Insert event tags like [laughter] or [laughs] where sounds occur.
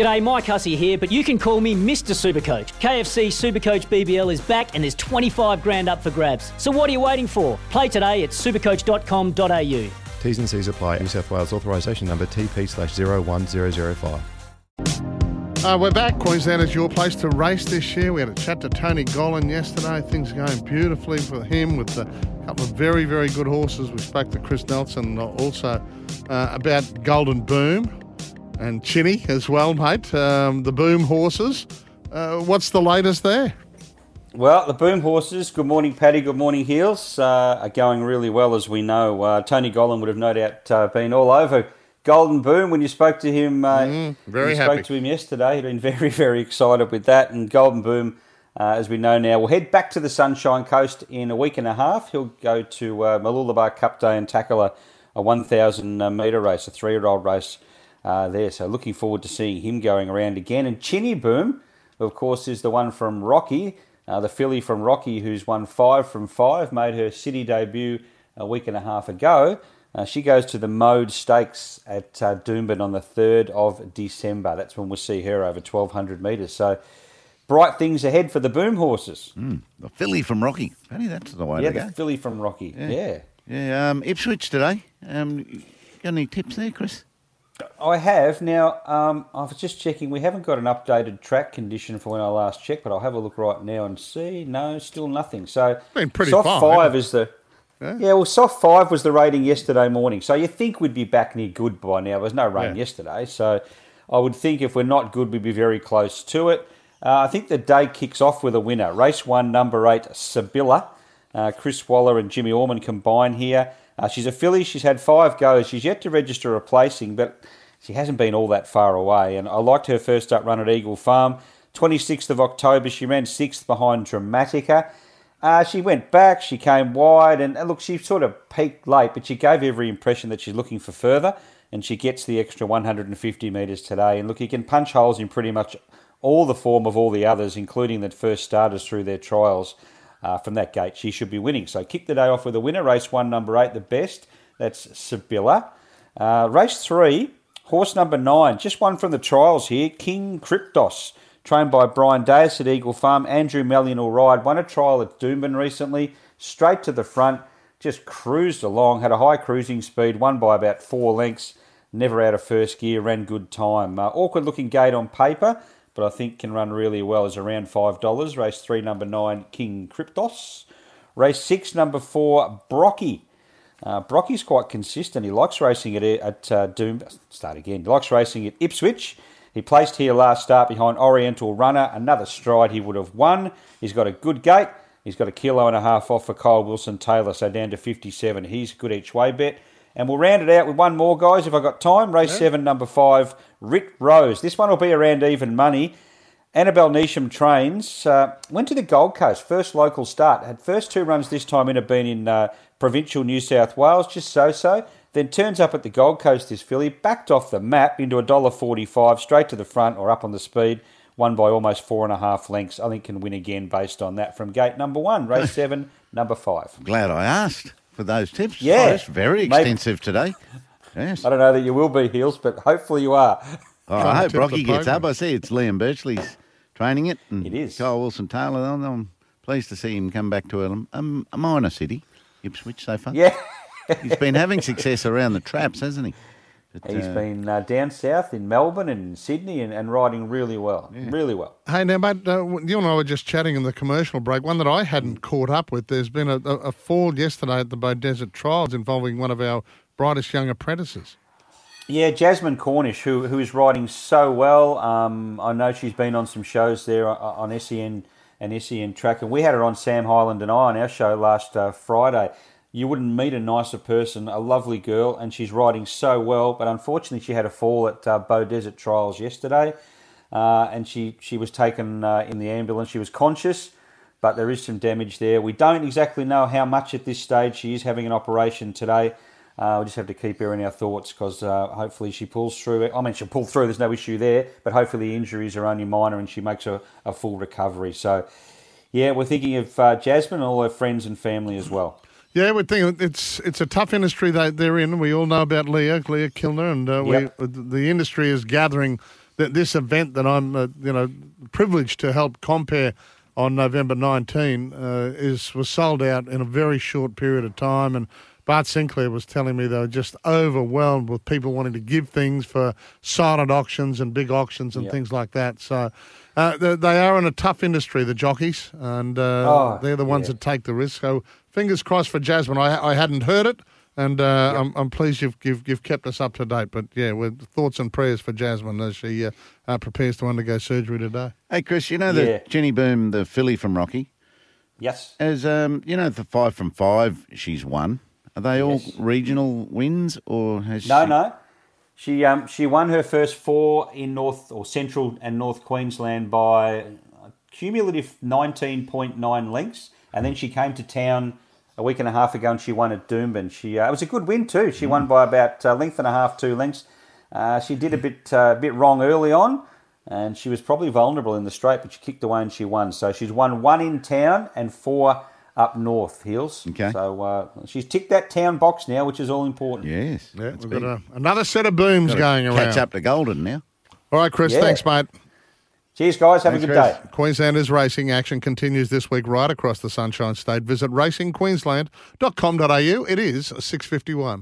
G'day, Mike Hussey here, but you can call me Mr. Supercoach. KFC Supercoach BBL is back and there's 25 grand up for grabs. So what are you waiting for? Play today at supercoach.com.au. T's and C's apply. New South Wales authorisation number TP slash 01005. Uh, we're back. Queensland is your place to race this year. We had a chat to Tony Gollan yesterday. Things are going beautifully for him with a couple of very, very good horses. We spoke to Chris Nelson also uh, about Golden Boom and Chinny as well, mate. Um, the Boom horses. Uh, what's the latest there? Well, the Boom horses, good morning, Paddy, good morning, Heels, uh, are going really well, as we know. Uh, Tony Gollan would have no doubt uh, been all over Golden Boom, when you spoke to him, uh, mm, very happy. spoke to him yesterday. He'd been [laughs] very, very excited with that. And Golden Boom, uh, as we know now, will head back to the Sunshine Coast in a week and a half. He'll go to uh, Mooloolaba Cup Day and tackle a, a 1,000 uh, metre race, a three-year-old race uh, there. So looking forward to seeing him going around again. And Chinny Boom, of course, is the one from Rocky, uh, the filly from Rocky, who's won five from five, made her city debut a week and a half ago. Uh, she goes to the Mode Stakes at uh, Doomben on the 3rd of December. That's when we'll see her over 1,200 metres. So bright things ahead for the boom horses. Mm, the filly from Rocky. Funny, that's the way yeah, to go. the filly from Rocky. Yeah. Yeah. yeah um, Ipswich today. Um, got any tips there, Chris? I have. Now, um, I was just checking. We haven't got an updated track condition for when I last checked, but I'll have a look right now and see. No, still nothing. So, soft fine, five is the yeah. yeah. well, soft five was the rating yesterday morning. So you think we'd be back near good by now. There was no rain yeah. yesterday. So I would think if we're not good, we'd be very close to it. Uh, I think the day kicks off with a winner. Race one, number eight, Sibylla. Uh, Chris Waller and Jimmy Orman combine here. Uh, she's a filly. She's had five goes. She's yet to register a placing, but she hasn't been all that far away. And I liked her first up run at Eagle Farm. 26th of October, she ran sixth behind Dramatica. Uh, she went back, she came wide, and, and look, she sort of peaked late, but she gave every impression that she's looking for further, and she gets the extra 150 metres today. And look, you can punch holes in pretty much all the form of all the others, including the first starters through their trials uh, from that gate. She should be winning. So kick the day off with a winner. Race one, number eight, the best. That's Sibylla. Uh, race three, horse number nine, just one from the trials here, King Kryptos trained by Brian Dayas at Eagle Farm. Andrew Mallyon will ride. Won a trial at Doomben recently, straight to the front, just cruised along, had a high cruising speed, won by about four lengths, never out of first gear, ran good time. Uh, awkward looking gate on paper, but I think can run really well, is around $5. Race 3, number 9, King Kryptos. Race 6, number 4, Brocky. Uh, Brocky's quite consistent. He likes racing at, at uh, Doom. Start again. He likes racing at Ipswich. He placed here last start behind Oriental Runner. Another stride he would have won. He's got a good gate. He's got a kilo and a half off for Kyle Wilson Taylor, so down to 57. He's good each way bet. And we'll round it out with one more, guys, if I've got time. Race yeah. 7, number 5, Rick Rose. This one will be around even money. Annabelle Neasham trains. Uh, went to the Gold Coast, first local start. Had first two runs this time in have been in uh, provincial New South Wales, just so so. Then turns up at the Gold Coast, this filly, backed off the map into a dollar forty-five, straight to the front or up on the speed, won by almost four and a half lengths. I think can win again based on that from gate number one, race [laughs] seven, number five. Glad I asked for those tips. Yeah, oh, it's very extensive Maybe. today. Yes. I don't know that you will be, Heels, but hopefully you are. Oh, I hope Rocky gets up. I see it's Liam Birchley's training it. And it is. Kyle Wilson Taylor. I'm pleased to see him come back to a, um, a minor city, Ipswich, so far. Yeah. He's been having success around the traps, hasn't he? But, He's uh, been uh, down south in Melbourne and Sydney and, and riding really well, yeah. really well. Hey, now, mate, uh, you and I were just chatting in the commercial break. One that I hadn't caught up with. There's been a, a fall yesterday at the Beaudesert Trials involving one of our brightest young apprentices. Yeah, Jasmine Cornish, who who is riding so well. Um, I know she's been on some shows there uh, on SEN and SEN track, and we had her on Sam Highland and I on our show last uh, Friday you wouldn't meet a nicer person, a lovely girl, and she's riding so well. But unfortunately, she had a fall at uh, Desert Trials yesterday, uh, and she, she was taken uh, in the ambulance. She was conscious, but there is some damage there. We don't exactly know how much at this stage. She is having an operation today. Uh, we just have to keep her in our thoughts because uh, hopefully she pulls through. I mean, she'll pull through. There's no issue there, but hopefully the injuries are only minor and she makes a, a full recovery. So, yeah, we're thinking of uh, Jasmine and all her friends and family as well. Yeah, we think it's it's a tough industry that they're in. We all know about Leah, Leah Kilner, and uh, yep. we, the industry is gathering that this event that I'm, uh, you know, privileged to help compare on November 19 uh, is was sold out in a very short period of time and. Bart Sinclair was telling me they were just overwhelmed with people wanting to give things for silent auctions and big auctions and Yep. things like that. So uh, they, they are in a tough industry, the jockeys, and uh, Oh, they're the ones yeah. that take the risk. So fingers crossed for Jasmine. I, I hadn't heard it, and uh, I'm, I'm pleased you've, you've you've kept us up to date. But yeah, with thoughts and prayers for Jasmine as she uh, uh, prepares to undergo surgery today. Hey, Chris, you know the Yeah. Jenny Boom, the filly from Rocky, Yes. as um, you know the five from five she's won. Are they all regional wins, or has No, she... no. She um she won her first four in North or Central and North Queensland by a cumulative nineteen point nine lengths, and then she came to town a week and a half ago and she won at Doomben. She uh, it was a good win too. She won by about a length and a half, two lengths. Uh, she did a bit uh, bit wrong early on, and she was probably vulnerable in the straight, but she kicked away and she won. So she's won one in town and four up north heels. Okay. So uh, she's ticked that town box now, which is all important. Yes, Yeah, we've big. got a, another set of booms Gotta going around. Catch up to Golden now. All right, Chris. Yeah. Thanks, mate. Cheers, guys. Have Thanks, a good Chris. day. Queenslanders racing action continues this week right across the Sunshine State. Visit racingqueensland.com.au. It is 651.